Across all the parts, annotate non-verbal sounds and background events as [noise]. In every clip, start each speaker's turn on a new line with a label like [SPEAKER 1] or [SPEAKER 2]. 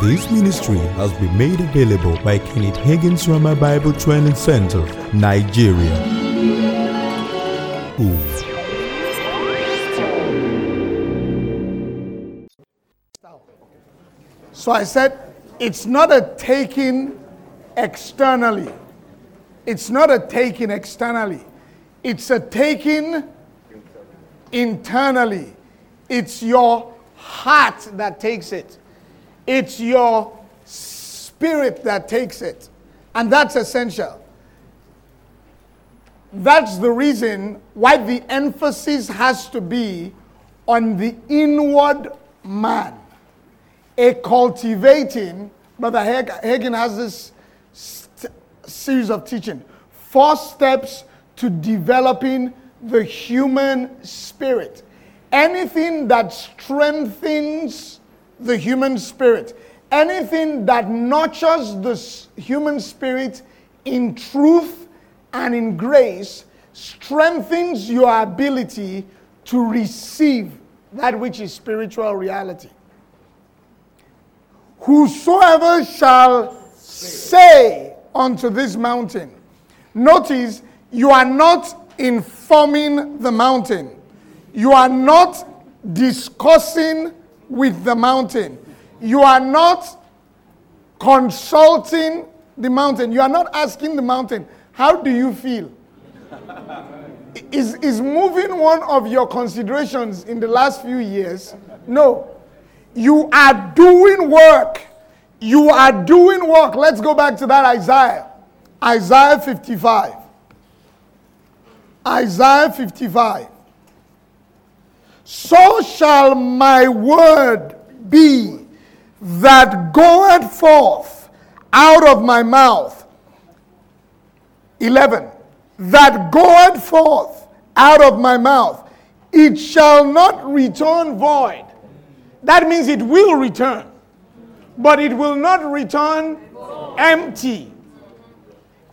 [SPEAKER 1] This ministry has been made available by Kenneth Hagin Rhema Bible Training Center, Nigeria.
[SPEAKER 2] So I said, it's not a taking externally. It's not a taking externally. It's a taking internally. It's your heart that takes it. It's your spirit that takes it. And that's essential. That's the reason why the emphasis has to be on the inward man. A cultivating, Brother Hagin has this st- series of teaching four steps to developing the human spirit. Anything that strengthens the human spirit, anything that nurtures the human spirit in truth and in grace, strengthens your ability to receive that which is spiritual reality. Whosoever shall say unto this mountain, notice you are not informing the mountain, you are not discussing with the mountain, you are not consulting the mountain, you are not asking the mountain, How do you feel? is, is moving one of your considerations in the last few years? No. You are doing work. You are doing work. Let's go back to that Isaiah. Isaiah 55. Isaiah 55. So shall my word be that goeth forth out of my mouth. 11. That goeth forth out of my mouth. It shall not return void. That means it will return, but it will not return empty.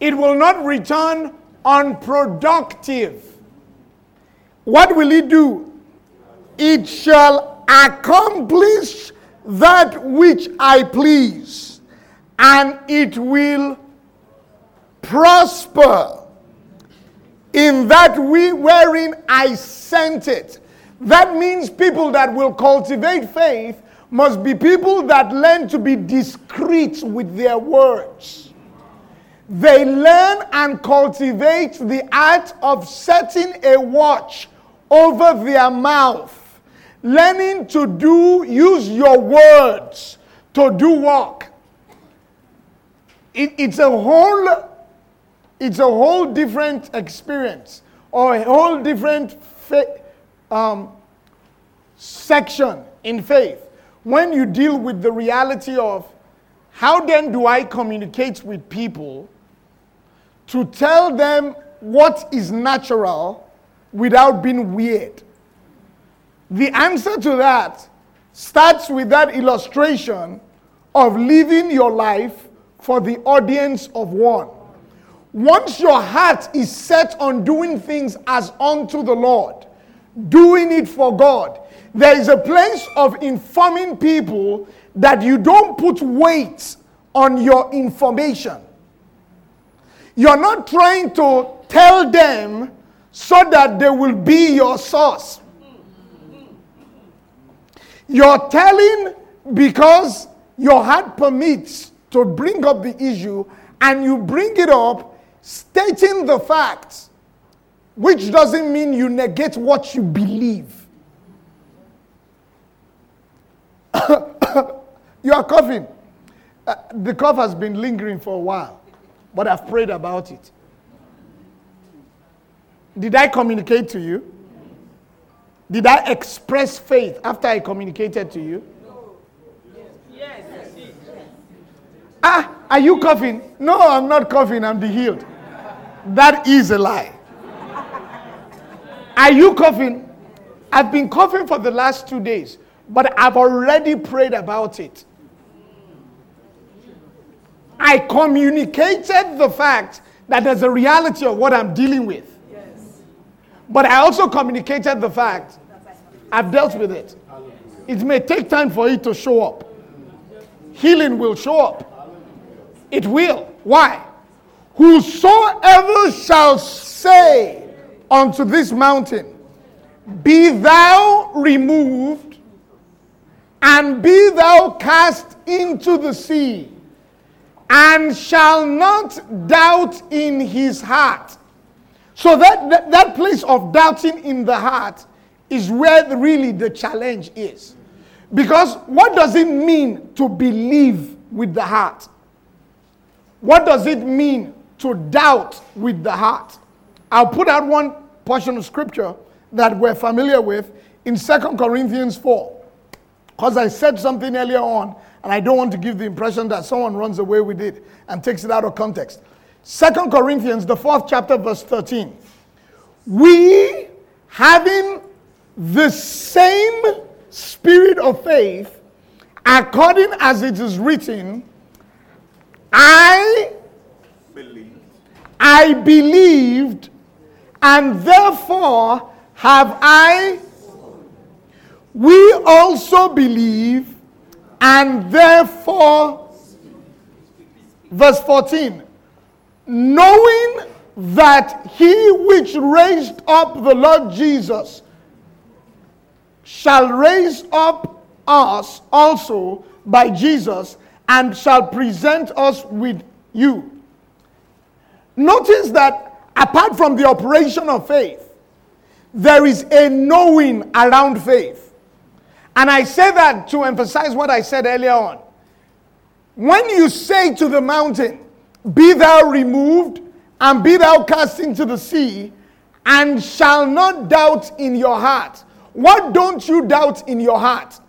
[SPEAKER 2] It will not return unproductive. What will it do? It shall accomplish that which I please, and it will prosper in that we wherein I sent it. That means people that will cultivate faith must be people that learn to be discreet with their words. They learn and cultivate the art of setting a watch over their mouth, learning to do, use your words to do work. It, it's a whole, it's a whole different experience or a whole different fa- um, section in faith when you deal with the reality of how then do I communicate with people to tell them what is natural without being weird? The answer to that starts with that illustration of living your life for the audience of one. Once your heart is set on doing things as unto the Lord, doing it for God, there is a place of informing people that you don't put weight on your information. You're not trying to tell them so that they will be your source. You're telling because your heart permits to bring up the issue and you bring it up stating the facts, which doesn't mean you negate what you believe. [coughs] you are coughing. Uh, the cough has been lingering for a while, but I've prayed about it. Did I communicate to you? Did I express faith after I communicated to you?
[SPEAKER 3] Yes.
[SPEAKER 2] Ah, are you coughing? No, I'm not coughing, I'm healed. That is a lie. Are you coughing? I've been coughing for the last two days, but I've already prayed about it. I communicated the fact that there's a reality of what I'm dealing with. But I also communicated the fact I've dealt with it. It may take time for it to show up. healing will show up. It will. Why? Whosoever shall say unto this mountain, Be thou removed, and be thou cast into the sea, and shall not doubt in his heart. So that, that, that place of doubting in the heart is where the, really the challenge is. Because what does it mean to believe with the heart? What does it mean to doubt with the heart? I'll put out one portion of scripture that we're familiar with in Second Corinthians 4. Because I said something earlier on, and I don't want to give the impression that someone runs away with it and takes it out of context. Second Corinthians, the fourth chapter, verse 13. We, having the same spirit of faith, according as it is written, I believed, I believed, and therefore have I. We also believe, and therefore, verse 14, knowing that he which raised up the Lord Jesus shall raise up us also by Jesus and shall present us with you. Notice that apart from the operation of faith, there is a knowing around faith. And I say that to emphasize what I said earlier on. When you say to the mountain, Be thou removed and be thou cast into the sea, and shall not doubt in your heart. What don't you doubt in your heart?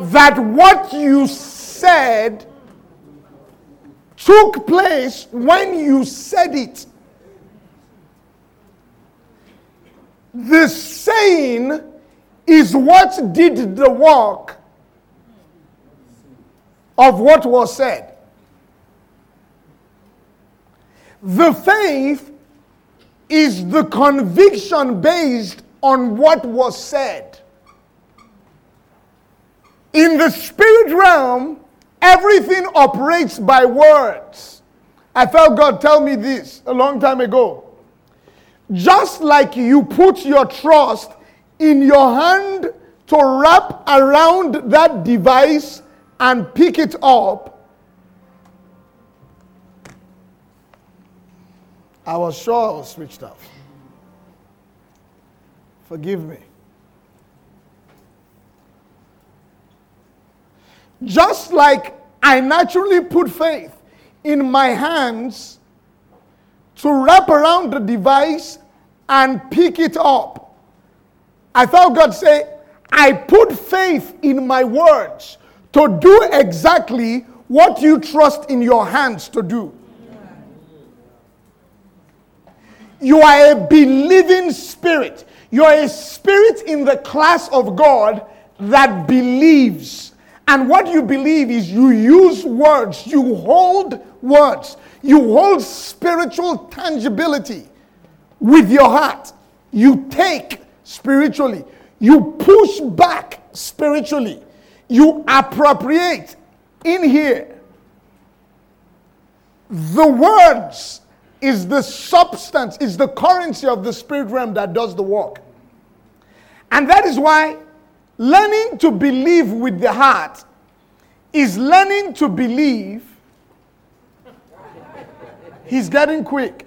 [SPEAKER 2] That what you said took place when you said it. The saying is what did the work of what was said. The faith is the conviction based on what was said. In the spirit realm, everything operates by words. I felt God tell me this a long time ago. Just like you put your trust in your hand to wrap around that device and pick it up, I was sure I was switched off. Forgive me. Just like I naturally put faith in my hands to wrap around the device and pick it up. I felt God say, I put faith in my words to do exactly what you trust in your hands to do. You are a believing spirit. You are a spirit in the class of God that believes. And what you believe is you use words, you hold words, you hold spiritual tangibility with your heart. You take spiritually, you push back spiritually, you appropriate in here. The words is the substance, is the currency of the spirit realm that does the work. And that is why learning to believe with the heart is learning to believe. He's getting quick.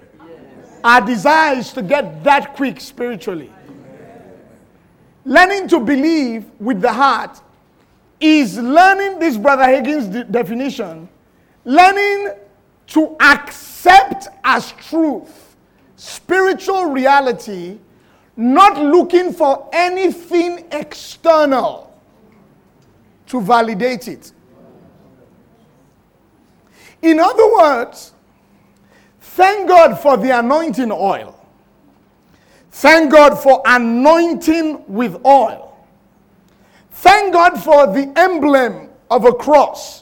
[SPEAKER 2] Our desire is to get that quick spiritually. Learning to believe with the heart is learning this Brother Hagin's de- definition, learning to accept as truth spiritual reality, not looking for anything external to validate it. In other words, thank God for the anointing oil. Thank God for anointing with oil. Thank God for the emblem of a cross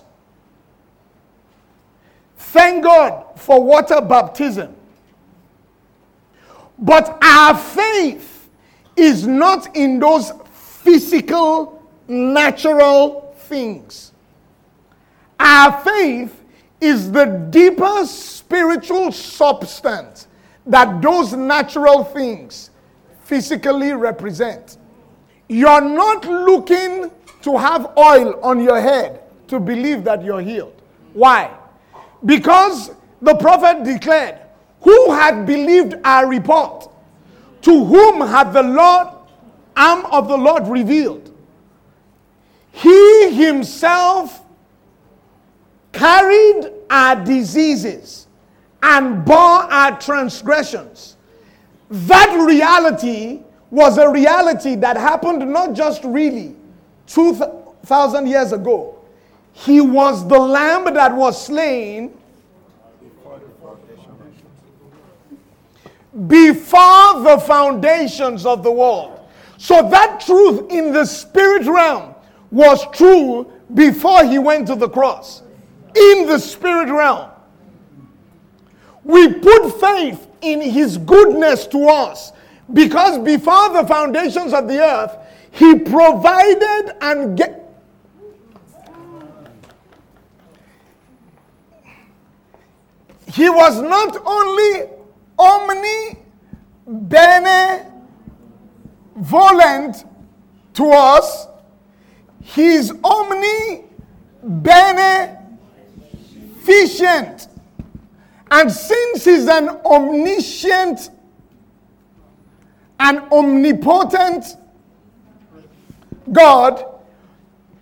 [SPEAKER 2] Thank God for water baptism. But our faith is not in those physical, natural things. Our faith is the deeper spiritual substance that those natural things physically represent. You're not looking to have oil on your head to believe that you're healed. Why? Because the prophet declared, Who had believed our report? To whom had the Lord, arm of the Lord revealed? He himself carried our diseases and bore our transgressions. That reality was a reality that happened not just really 2,000 years ago. He was the lamb that was slain before the foundations of the world. So that truth in the spirit realm was true before he went to the cross. In the spirit realm. We put faith in his goodness to us because before the foundations of the earth, he provided and get. He was not only omni benevolent to us, he is omni beneficent. And since he's an omniscient and omnipotent God,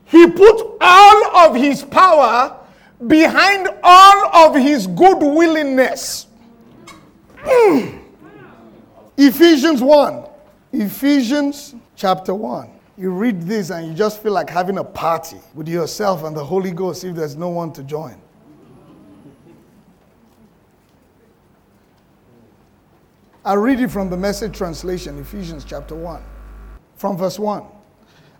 [SPEAKER 2] he put all of his power behind all of his good willingness. Mm. Ephesians 1. Ephesians chapter 1. You read this and you just feel like having a party with yourself and the Holy Ghost if there's no one to join. I read it from the message translation, Ephesians chapter 1, from verse 1.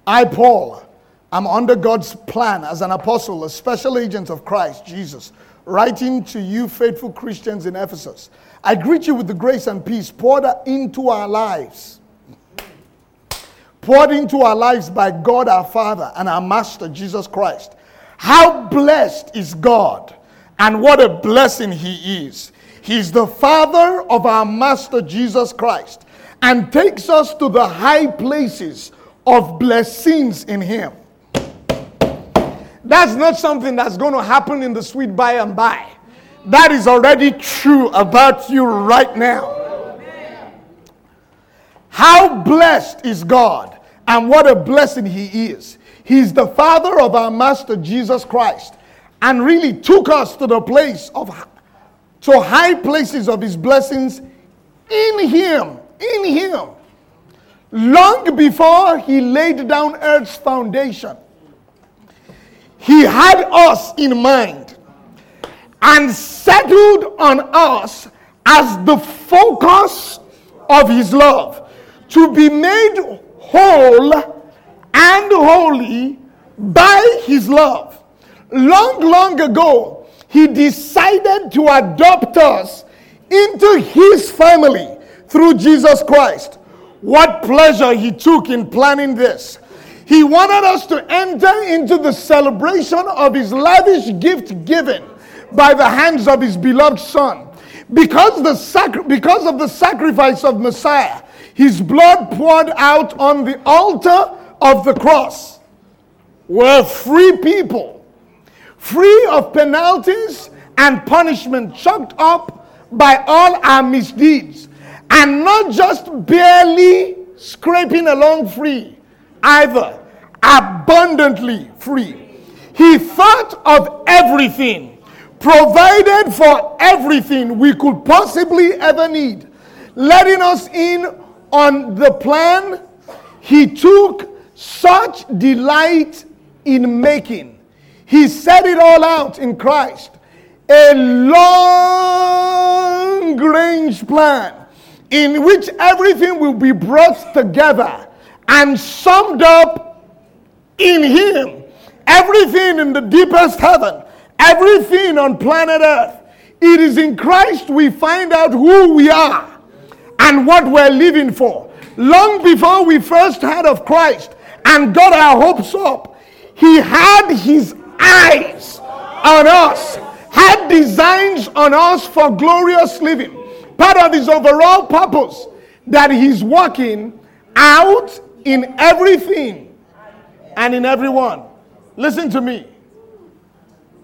[SPEAKER 2] I, Paul, am under God's plan as an apostle, a special agent of Christ Jesus, writing to you, faithful Christians in Ephesus. I greet you with the grace and peace poured into our lives, poured into our lives by God our Father and our Master Jesus Christ. How blessed is God, and what a blessing He is. He's the Father of our Master Jesus Christ and takes us to the high places of blessings in Him. That's not something that's going to happen in the sweet by and by. That is already true about you right now. How blessed is God, and what a blessing He is. He's the Father of our Master Jesus Christ and really took us to the place of to high places of his blessings in him. In him. Long before he laid down earth's foundation, he had us in mind and settled on us as the focus of his love to be made whole and holy by his love. Long, long ago, he decided to adopt us into his family through Jesus Christ. What pleasure he took in planning this. He wanted us to enter into the celebration of his lavish gift given by the hands of his beloved son. Because, the sacri- because of the sacrifice of Messiah, his blood poured out on the altar of the cross. We're free people free of penalties and punishment chalked up by all our misdeeds, and not just barely scraping along free, either abundantly free. He thought of everything, provided for everything we could possibly ever need, letting us in on the plan he took such delight in making he set it all out in Christ. A long range plan in which everything will be brought together and summed up in Him. Everything in the deepest heaven, everything on planet Earth. It is in Christ we find out who we are and what we're living for. Long before we first heard of Christ and got our hopes up, He had His eyes on us, had designs on us for glorious living. Part of his overall purpose that he's working out in everything and in everyone. Listen to me.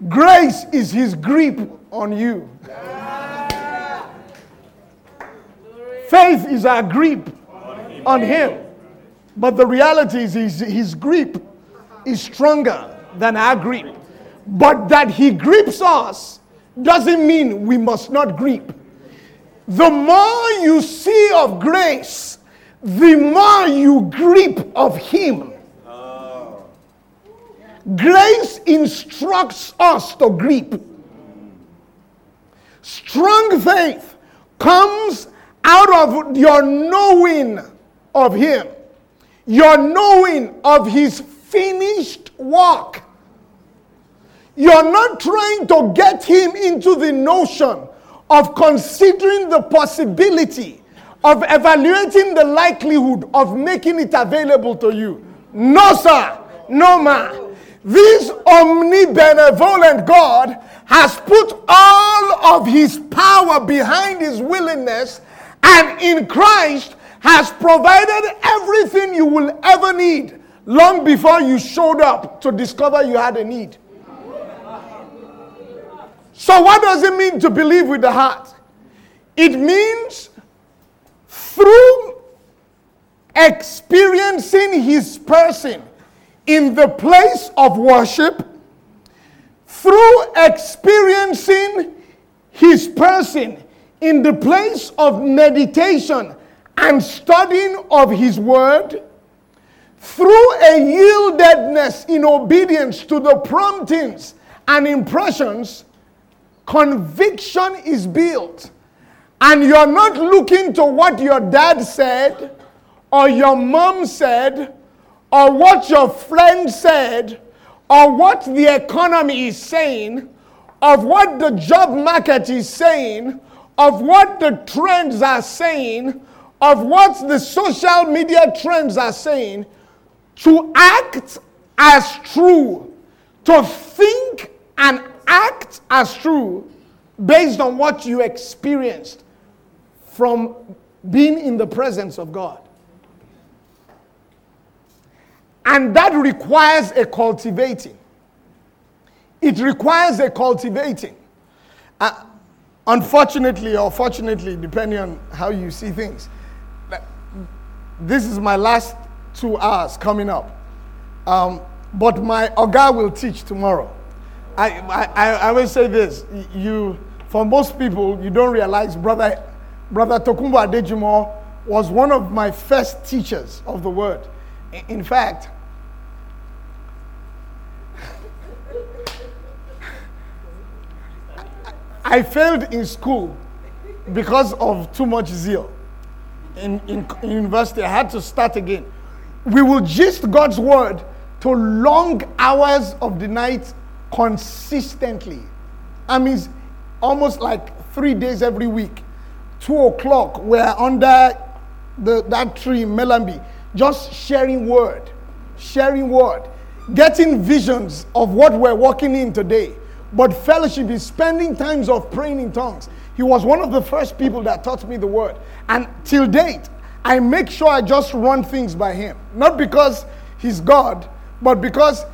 [SPEAKER 2] Grace is his grip on you. Faith is our grip on him. But the reality is his, his grip is stronger than our grip. But that he grips us doesn't mean we must not grip. The more you see of grace, the more you grip of him. Grace instructs us to grip. Strong faith comes out of your knowing of Him, your knowing of His finished work. You're not trying to get Him into the notion of considering the possibility of evaluating the likelihood of making it available to you. No, sir. No, ma. This omnibenevolent God has put all of his power behind his willingness and in Christ has provided everything you will ever need long before you showed up to discover you had a need. So, what does it mean to believe with the heart? It means through experiencing his person in the place of worship through experiencing his person in the place of meditation and studying of his word through a yieldedness in obedience to the promptings and impressions conviction is built and you're not looking to what your dad said or your mom said or what your friend said or what the economy is saying, of what the job market is saying, of what the trends are saying, of what the social media trends are saying, to act as true, to think and act as true based on what you experienced from being in the presence of God. And that requires a cultivating. It requires a cultivating. Uh, unfortunately, or fortunately, depending on how you see things, this is my last two hours coming up. Um, but my Oga will teach tomorrow. I, I, I always say this you, for most people, you don't realize Brother, Brother Tokumbo Adejimo was one of my first teachers of the word. In fact, [laughs] I failed in school because of too much zeal. In, in, in, university, I had to start again. We will gist God's word to long hours of the night consistently. I mean, almost like three days every week. Two o'clock, we're under the, that tree in Melambie, just sharing word, sharing word, getting visions of what we're walking in today but fellowship is spending times of praying in tongues. He was one of the first people that taught me the word. And till date, I make sure I just run things by him. Not because he's God, but because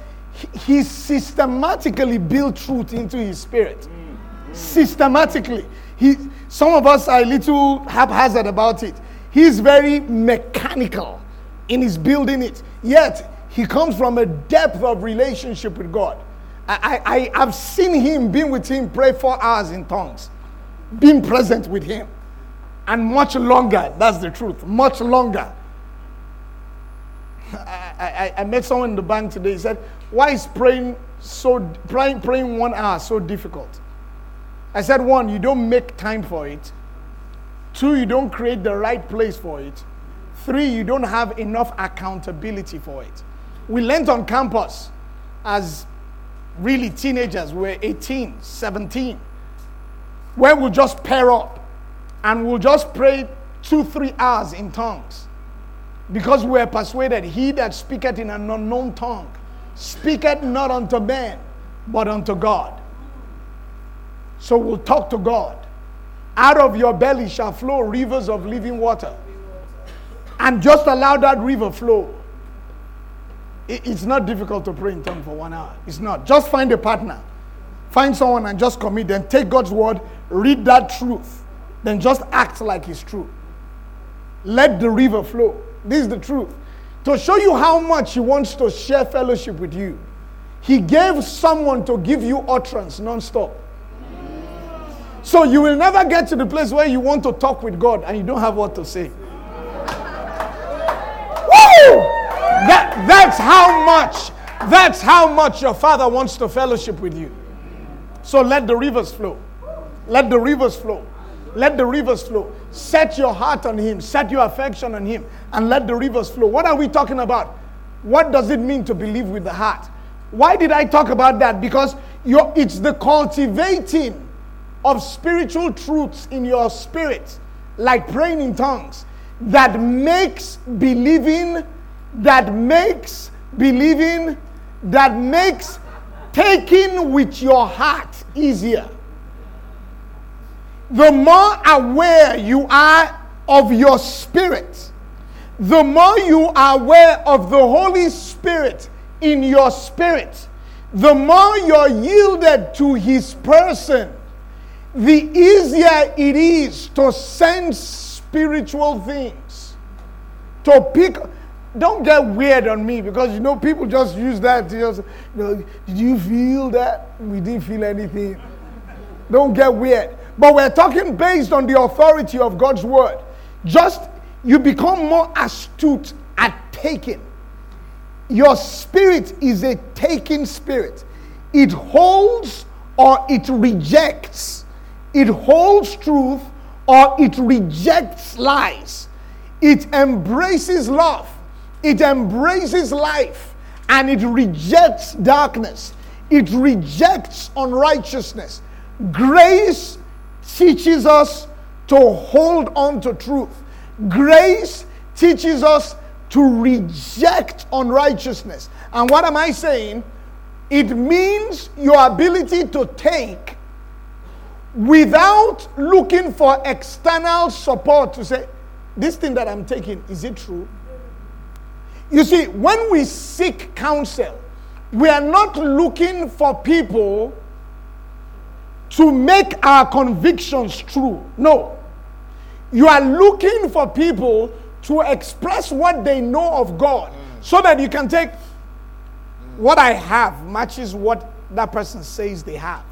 [SPEAKER 2] he systematically built truth into his spirit. Mm. Systematically. He, some of us are a little haphazard about it. He's very mechanical in his building it. Yet, he comes from a depth of relationship with God. I, I, have seen him, been with him, pray four hours in tongues, being present with him. And much longer, that's the truth, much longer. I, I, I met someone in the bank today. He said, Why is praying so praying, praying one hour so difficult? I said, one, you don't make time for it. Two, you don't create the right place for it. Three, you don't have enough accountability for it. We learned on campus as really teenagers, we're 18, 17, where we'll just pair up and we'll just pray two, three hours in tongues. Because we're persuaded he that speaketh in an unknown tongue speaketh not unto men, but unto God. So we'll talk to God. Out of your belly shall flow rivers of living water. And just allow that river flow. It's not difficult to pray in tongues for one hour. It's not. Just find a partner. Find someone and just commit. Then take God's word, read that truth. Then just act like it's true. Let the river flow. This is the truth. To show you how much He wants to share fellowship with you, He gave someone to give you utterance non-stop. So you will never get to the place where you want to talk with God and you don't have what to say. Woo! That, that's how much, that's how much your father wants to fellowship with you. So let the rivers flow. Let the rivers flow. Let the rivers flow. Set your heart on him, set your affection on him, and let the rivers flow. What are we talking about? What does it mean to believe with the heart? Why did I talk about that? Because it's the cultivating of spiritual truths in your spirit, like praying in tongues, that makes believing, that makes believing, that makes taking with your heart easier. The more aware you are of your spirit, the more you are aware of the Holy Spirit in your spirit, the more you're yielded to His person, the easier it is to sense spiritual things. To pick, don't get weird on me because you know people just use that. To just, you know, did you feel that? We didn't feel anything. Don't get weird. But we're talking based on the authority of God's word. Just you become more astute at taking. Your spirit is a taking spirit. It holds or it rejects. It holds truth or it rejects lies. It embraces love. It embraces life and it rejects darkness. It rejects unrighteousness. Grace teaches us to hold on to truth. Grace teaches us to reject unrighteousness. And what am I saying? It means your ability to take without looking for external support to say, this thing that I'm taking, is it true? You see, when we seek counsel, we are not looking for people to make our convictions true. No. You are looking for people to express what they know of God mm. so that you can take what I have matches what that person says they have.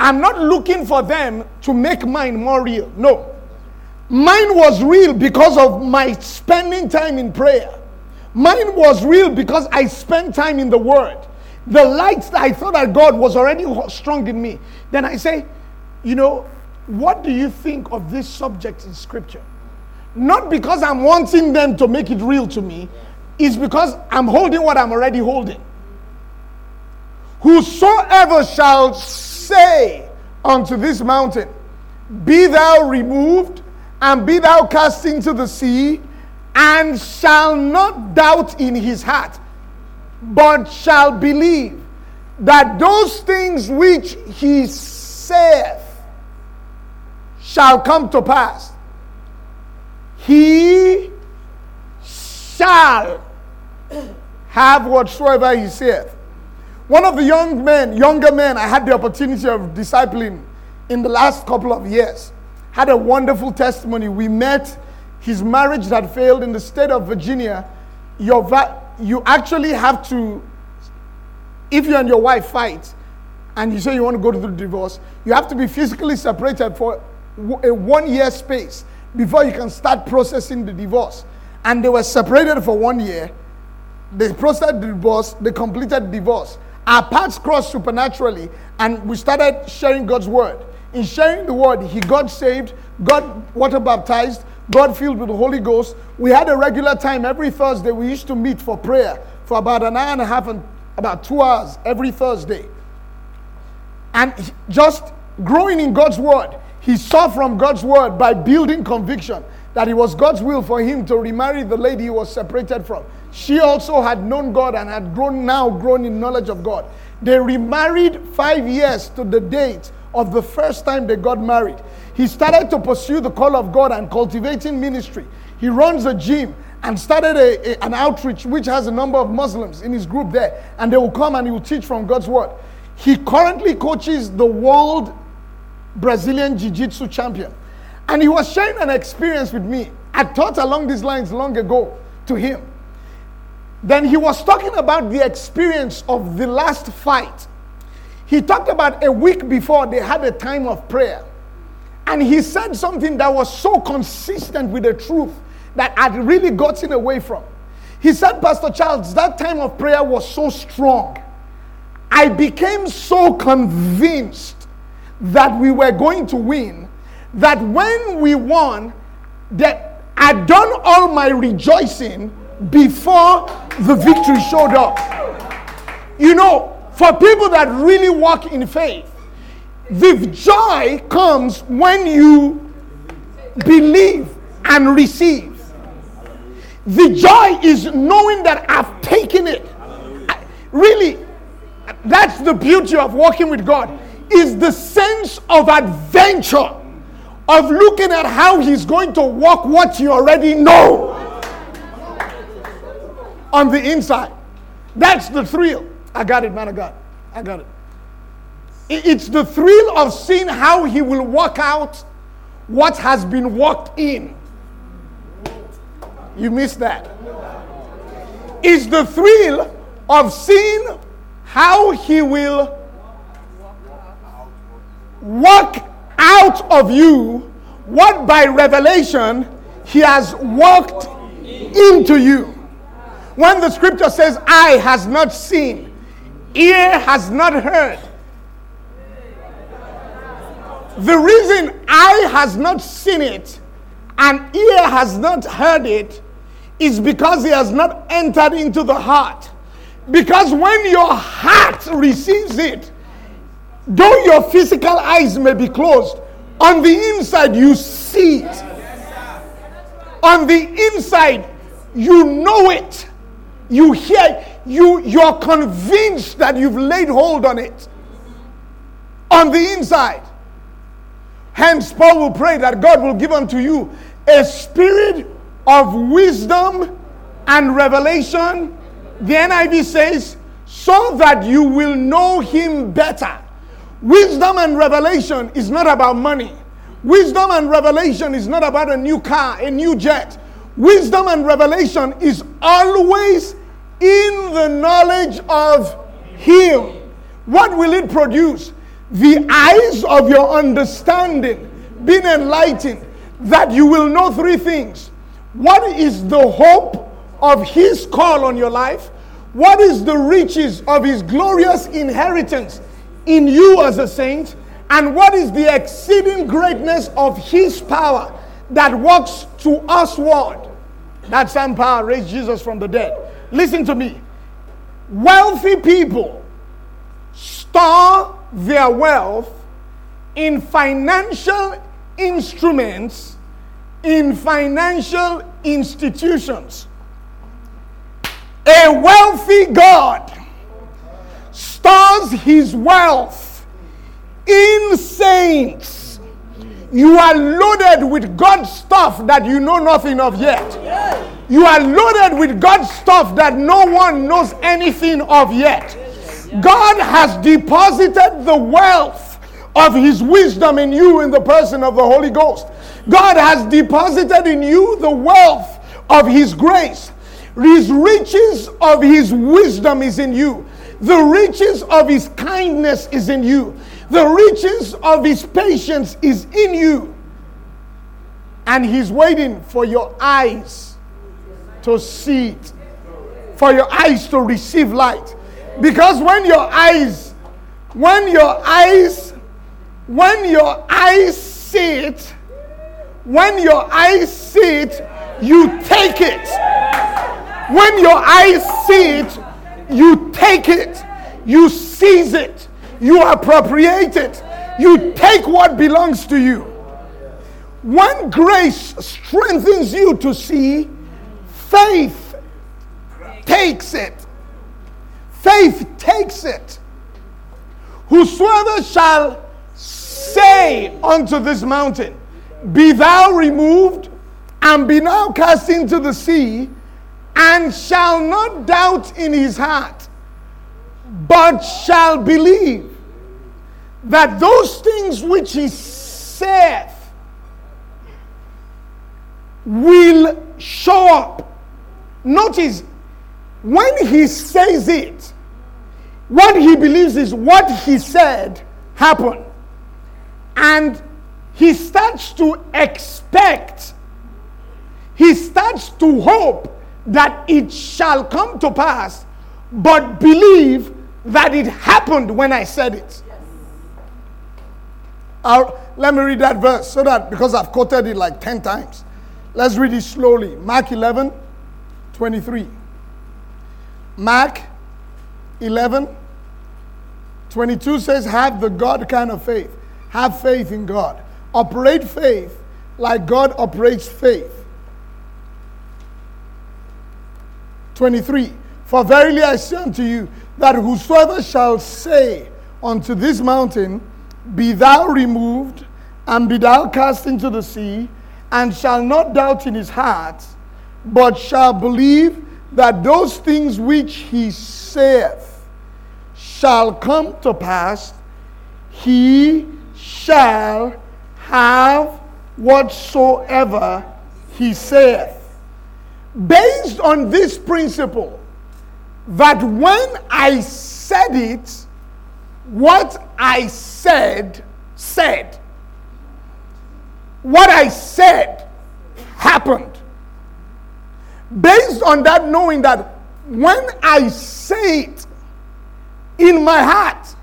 [SPEAKER 2] I'm not looking for them to make mine more real. No. Mine was real because of my spending time in prayer. Mine was real because I spent time in the Word. The light that I thought that God was already strong in me. Then I say, you know, what do you think of this subject in Scripture? Not because I'm wanting them to make it real to me, it's because I'm holding what I'm already holding. Whosoever shall say unto this mountain, Be thou removed, and be thou cast into the sea, and shall not doubt in his heart, but shall believe that those things which he saith shall come to pass, he shall have whatsoever he saith. One of the young men, younger men, I had the opportunity of discipling in the last couple of years, had a wonderful testimony. We met, his marriage that failed in the state of Virginia. Your va- you actually have to, if you and your wife fight, and you say you want to go to the divorce, you have to be physically separated for a one year space before you can start processing the divorce. And they were separated for one year. They processed the divorce, they completed the divorce. Our paths crossed supernaturally, and we started sharing God's word. In sharing the word, he got saved, got water baptized, got filled with the Holy Ghost. We had a regular time every Thursday. We used to meet for prayer for about an hour and a half and about two hours every Thursday. And just growing in God's word, he saw from God's word by building conviction that it was God's will for him to remarry the lady he was separated from. She also had known God and had grown now grown in knowledge of God. They remarried five years to the date of the first time they got married. He started to pursue the call of God and cultivating ministry. He runs a gym and started a, a, an outreach which has a number of Muslims in his group there, and they will come and he will teach from God's word. He currently coaches the world Brazilian Jiu Jitsu champion. And he was sharing an experience with me. I taught along these lines long ago to him. Then he was talking about the experience of the last fight. He talked about a week before they had a time of prayer. And he said something that was so consistent with the truth that I'd really gotten away from. He said, Pastor Charles, that time of prayer was so strong. I became so convinced that we were going to win that when we won, that I'd done all my rejoicing before the victory showed up. You know, for people that really walk in faith, the joy comes when you believe and receive. The joy is knowing that I've taken it. I, really, that's the beauty of walking with God is the sense of adventure of looking at how he's going to walk what you already know on the inside. That's the thrill. I got it, man of God. I got it. It's the thrill of seeing how he will walk out what has been walked in. You missed that. It's the thrill of seeing how he will walk out of you what by revelation he has walked into you. When the scripture says, Eye has not seen, ear has not heard. The reason eye has not seen it and ear has not heard it is because it has not entered into the heart. Because when your heart receives it, though your physical eyes may be closed, on the inside you see it. On the inside you know it. You hear you you're convinced that you've laid hold on it. On the inside. Hence Paul will pray that God will give unto you a spirit of wisdom and revelation. The NIV says so that you will know him better Wisdom and revelation is not about money. Wisdom and revelation is not about a new car, a new jet. Wisdom and revelation is always in the knowledge of Him. What will it produce? The eyes of your understanding being enlightened, that you will know three things. What is the hope of His call on your life? What is the riches of His glorious inheritance in you as a saint, and what is the exceeding greatness of his power that works to us? usward. That same power raised Jesus from the dead. Listen to me. Wealthy people store their wealth in financial instruments, in financial institutions. A wealthy God stores his wealth in saints. You are loaded with God's stuff that you know nothing of yet. You are loaded with God's stuff that no one knows anything of yet. God has deposited the wealth of his wisdom in you in the person of the Holy Ghost. God has deposited in you the wealth of his grace. His riches of his wisdom is in you. The riches of his kindness is in you. The riches of his patience is in you. And he's waiting for your eyes to see it, for your eyes to receive light. Because when your eyes, when your eyes, when your eyes see it, when your eyes see it, you take it. When your eyes see it, you take it, you seize it, you appropriate it, you take what belongs to you. when grace strengthens you to see, faith takes it. Faith takes it. Whosoever shall say unto this mountain, Be thou removed, and be now cast into the sea, and shall not doubt in his heart, but shall believe that those things which he saith will show up. Notice, when he says it, what he believes is what he said happened. And he starts to expect, he starts to hope that it shall come to pass, but believe that it happened when I said it. I'll, let me read that verse so that because I've quoted it like 10 times. Let's read it slowly. Mark 11, 23. Mark 11, 22 says, Have the God kind of faith. Have faith in God. Operate faith like God operates faith. 23. For verily I say unto you, that whosoever shall say unto this mountain, Be thou removed, and be thou cast into the sea, and shall not doubt in his heart, but shall believe that those things which he saith shall come to pass, he shall have whatsoever he saith. Based on this principle, that when I said it, what I said, said what I said happened. Based on that, knowing that when I say it in my heart,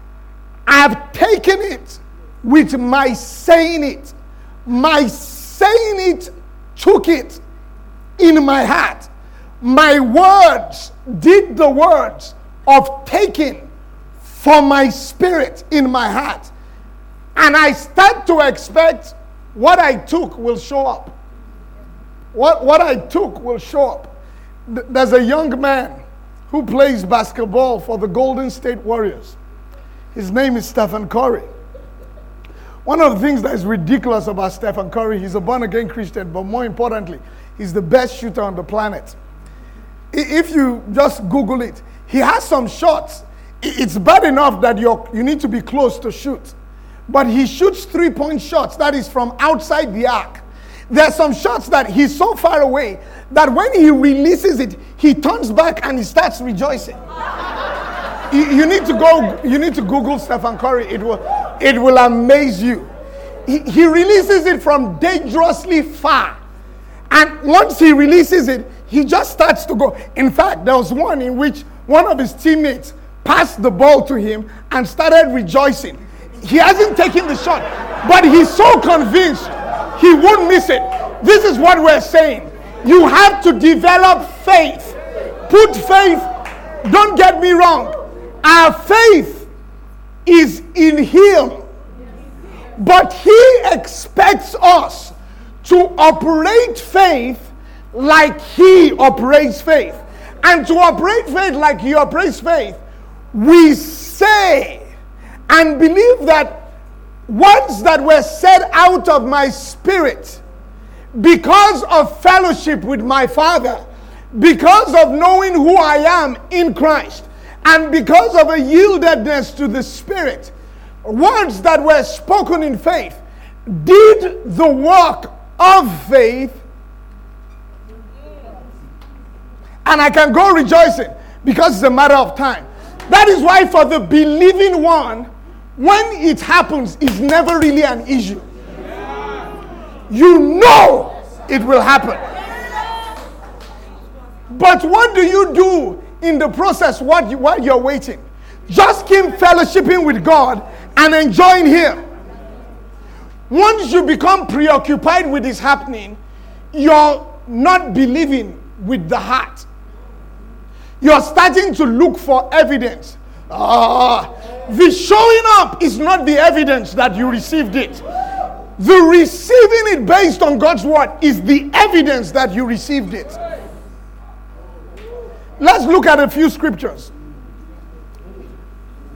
[SPEAKER 2] I've taken it with my saying it. My saying it took it in my heart. My words did the words of taking for my spirit in my heart. And I start to expect what I took will show up. What, what I took will show up. There's a young man who plays basketball for the Golden State Warriors. His name is Stephen Curry. One of the things that is ridiculous about Stephen Curry, he's a born again Christian, but more importantly, he's the best shooter on the planet. If you just Google it, he has some shots. It's bad enough that you you need to be close to shoot. But he shoots three point shots, that is from outside the arc. There are some shots that he's so far away that when he releases it, he turns back and he starts rejoicing. you, you, need to go, you need to Google Stephen Curry. It will, it will amaze you. He, he releases it from dangerously far. And once he releases it, he just starts to go. In fact, there was one in which one of his teammates passed the ball to him and started rejoicing. He hasn't taken the shot, but he's so convinced he won't miss it. This is what we're saying. You have to develop faith. Put faith, don't get me wrong. Our faith is in Him, but He expects us to operate faith like He operates faith. And to operate faith like He operates faith, we say and believe that words that were said out of my spirit because of fellowship with my Father, because of knowing who I am in Christ, and because of a yieldedness to the Spirit, words that were spoken in faith did the work of faith. And I can go rejoicing because it's a matter of time. That is why, for the believing one, when it happens, it's never really an issue. You know it will happen. But what do you do in the process while, you, while you're waiting? Just keep fellowshipping with God and enjoying Him. Once you become preoccupied with this happening, you're not believing with the heart. You're starting to look for evidence. Ah, the showing up is not the evidence that you received it. The receiving it based on God's word is the evidence that you received it. Let's look at a few scriptures.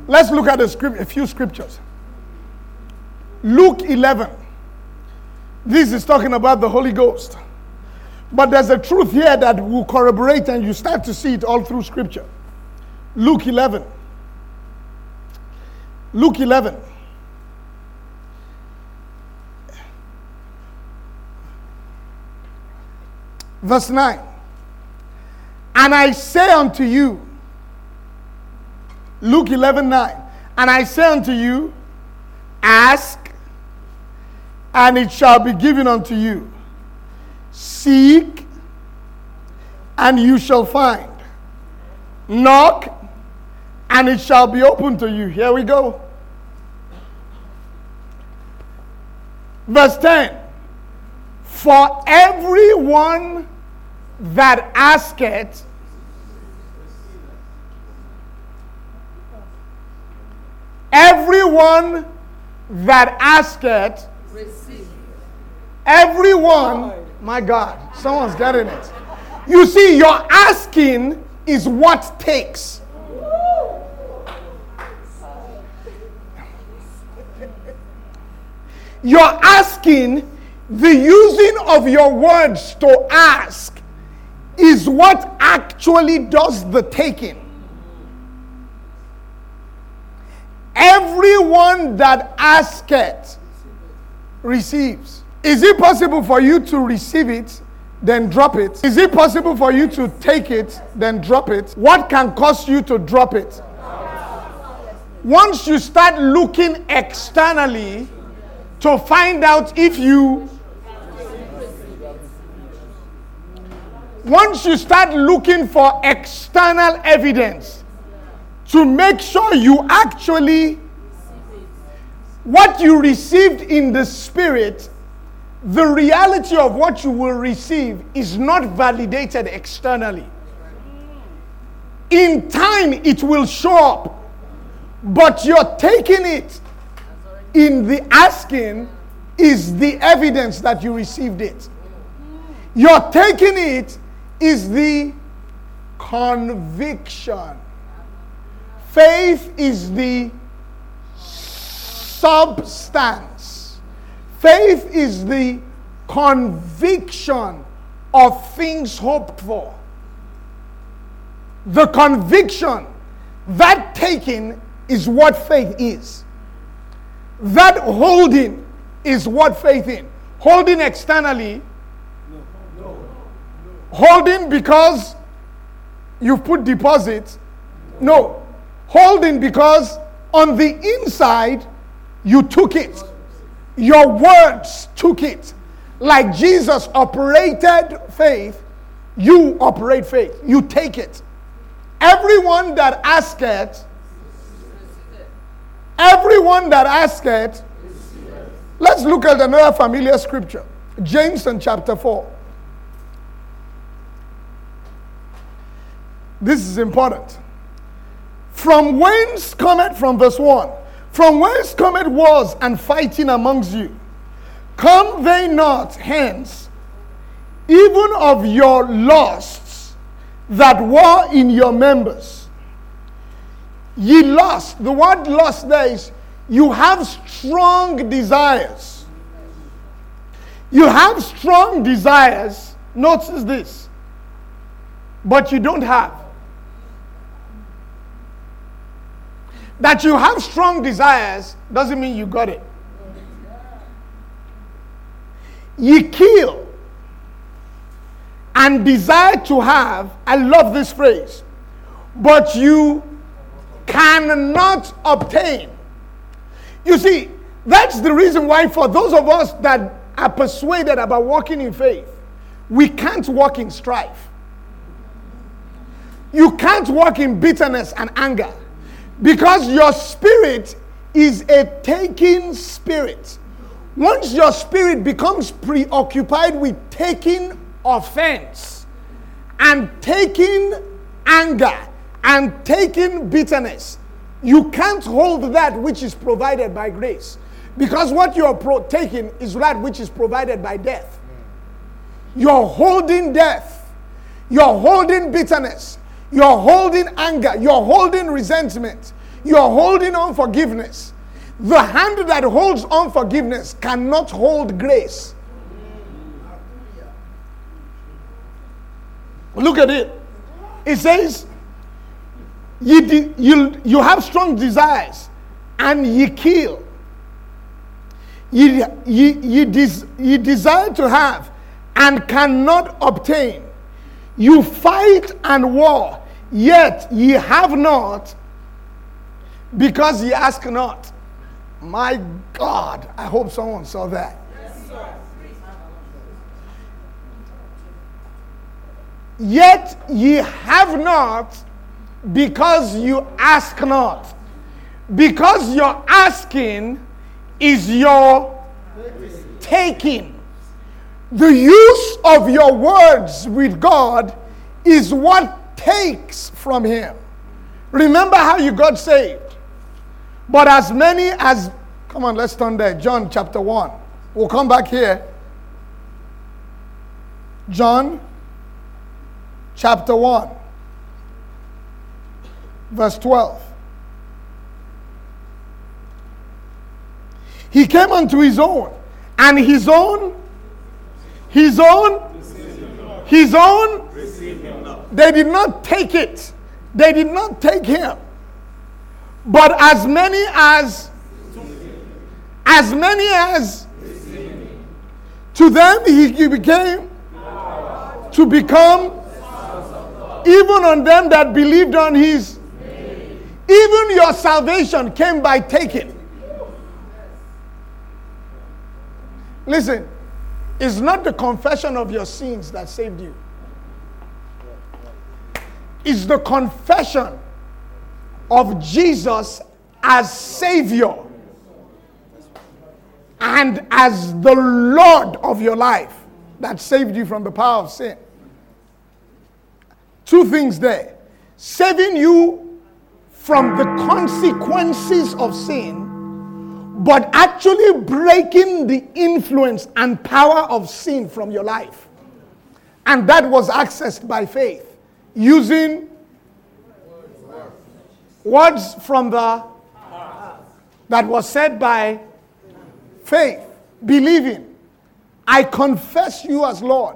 [SPEAKER 2] Let's look at a, a few scriptures. Luke 11. This is talking about the Holy Ghost. But there's a truth here that will corroborate, and you start to see it all through scripture. Luke 11. Luke 11. Verse 9. And I say unto you, Luke 11 9. And I say unto you, ask, and it shall be given unto you. Seek, and you shall find. Knock, and it shall be open to you. Here we go. Verse 10 For everyone that asketh, everyone that asketh, everyone, my God, someone's getting it. You see, your asking is what takes. You're asking, the using of your words to ask is what actually does the taking. Everyone that asketh receives. Is it possible for you to receive it, then drop it? Is it possible for you to take it, then drop it? What can cause you to drop it? Once you start looking externally to find out if you once you start looking for external evidence to make sure you actually what you received in the spirit the reality of what you will receive is not validated externally. In time it will show up but you're taking it in the asking is the evidence that you received it you're taking it is the conviction. Faith is the substance. Faith is the conviction of things hoped for. The conviction, that taking is what faith is. That holding is what faith in. Holding externally Holding because you've put deposits. No. Holding because on the inside you took it. Your words took it. Like Jesus operated faith, you operate faith. You take it. Everyone that asketh, everyone that asketh, let's look at another familiar scripture. James and chapter 4. This is important. From whence cometh, from verse 1, from whence cometh wars and fighting amongst you? Come they not hence, even of your lusts that were in your members? Ye lust, the word lust there is you have strong desires. You have strong desires. Notice this. But you don't have. That you have strong desires doesn't mean you got it. Ye kill and desire to have, I love this phrase, but you cannot obtain. You see, that's the reason why, for those of us that are persuaded about walking in faith, we can't walk in strife. You can't walk in bitterness and anger. Because your spirit is a taking spirit. Once your spirit becomes preoccupied with taking offense and taking anger and taking bitterness, you can't hold that which is provided by grace. Because what you're pro- taking is that which is provided by death. You're holding death. You're holding bitterness. You're holding anger. You're holding resentment. You're holding unforgiveness. The hand that holds unforgiveness cannot hold grace. Look at it. It says, you, de- you, you have strong desires and ye kill. Ye, ye, ye, des- ye desire to have and cannot obtain. You fight and war, yet ye have not because ye ask not. My God, I hope someone saw that. Yet ye have not because you ask not. Because your asking is your taking. The use of your words with God is what takes from Him. Remember how you got saved. But as many as, come on, let's turn there. John chapter 1. We'll come back here. John chapter 1, verse 12. He came unto his own, and his own, his own, his own, they did not take it. They did not take him. But as many as, as many as, to them he, became, to become, even on them that believed on his, even your salvation came by taking. Listen, it's not the confession of your sins that saved you. It's the confession of Jesus as Savior and as the Lord of your life that saved you from the power of sin. Two things there saving you from the consequences of sin, but actually breaking the influence and power of sin from your life. And that was accessed by faith using words from the that was said by faith, believing. I confess you as Lord.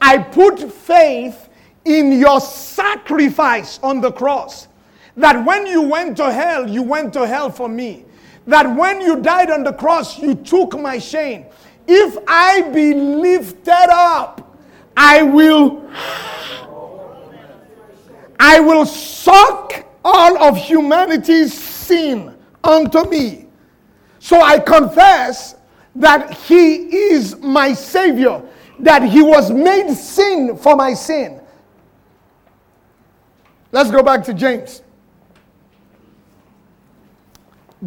[SPEAKER 2] I put faith in your sacrifice on the cross. That when you went to hell, you went to hell for me. That when you died on the cross, you took my shame. If I be lifted up, I will I will suck all of humanity's sin unto me. So I confess that he is my savior, that he was made sin for my sin. Let's go back to James.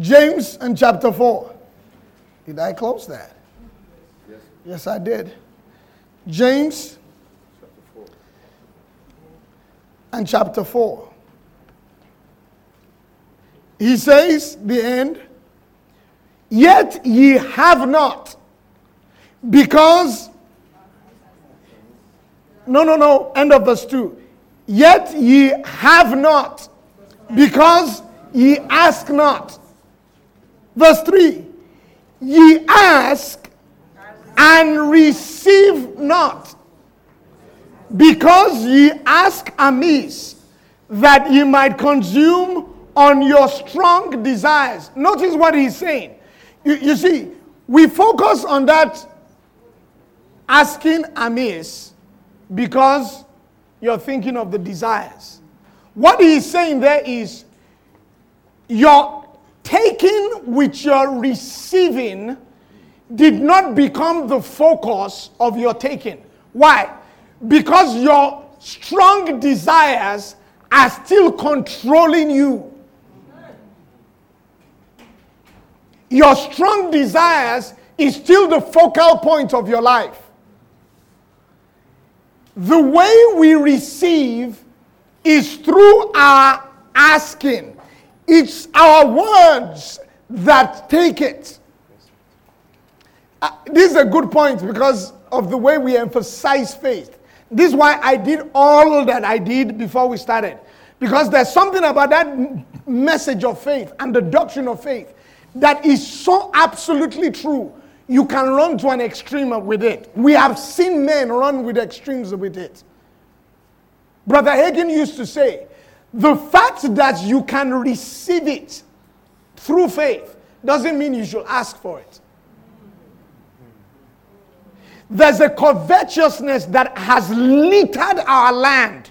[SPEAKER 2] James and chapter 4. Did I close that? Yes, yes I did. James chapter and chapter 4. He says, the end, yet ye have not, because, no, no, no, end of verse 2. Yet ye have not, because ye ask not. Verse 3 Ye ask and receive not, because ye ask amiss, that ye might consume on your strong desires. Notice what he's saying. You, you see, we focus on that asking amiss because you're thinking of the desires. What he's saying there is your taking which you're receiving did not become the focus of your taking. Why? Because your strong desires are still controlling you. Your strong desires is still the focal point of your life. The way we receive is through our asking. It's our words that take it. Uh, this is a good point because of the way we emphasize faith. This is why I did all that I did before we started. Because there's something about that message of faith and the doctrine of faith that is so absolutely true. You can run to an extreme with it. We have seen men run with extremes with it. Brother Hagin used to say, the fact that you can receive it through faith doesn't mean you should ask for it. There's a covetousness that has littered our land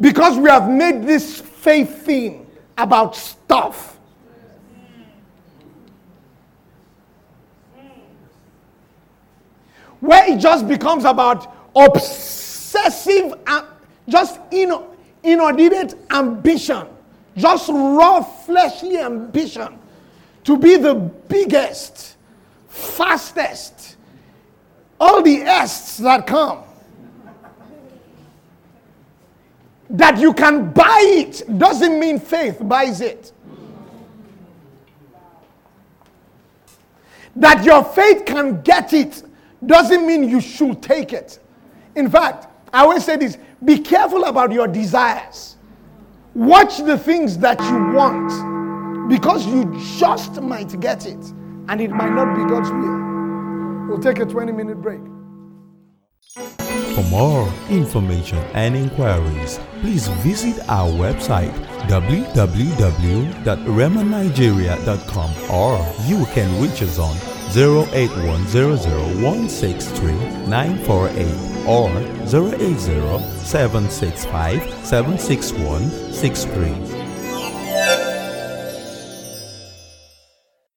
[SPEAKER 2] because we have made this faith thing about stuff. Where it just becomes about obsessive, uh, just ino- inordinate ambition, just raw fleshly ambition to be the biggest, fastest, all the ests that come. That you can buy it doesn't mean faith buys it. That your faith can get it doesn't mean you should take it. In fact, I always say this be careful about your desires. Watch the things that you want because you just might get it and it might not be God's will. We'll take a 20 minute break.
[SPEAKER 1] For more information and inquiries, please visit our website www.rhemanigeria.com or you can reach us on 08100163948 or 080-765-76163.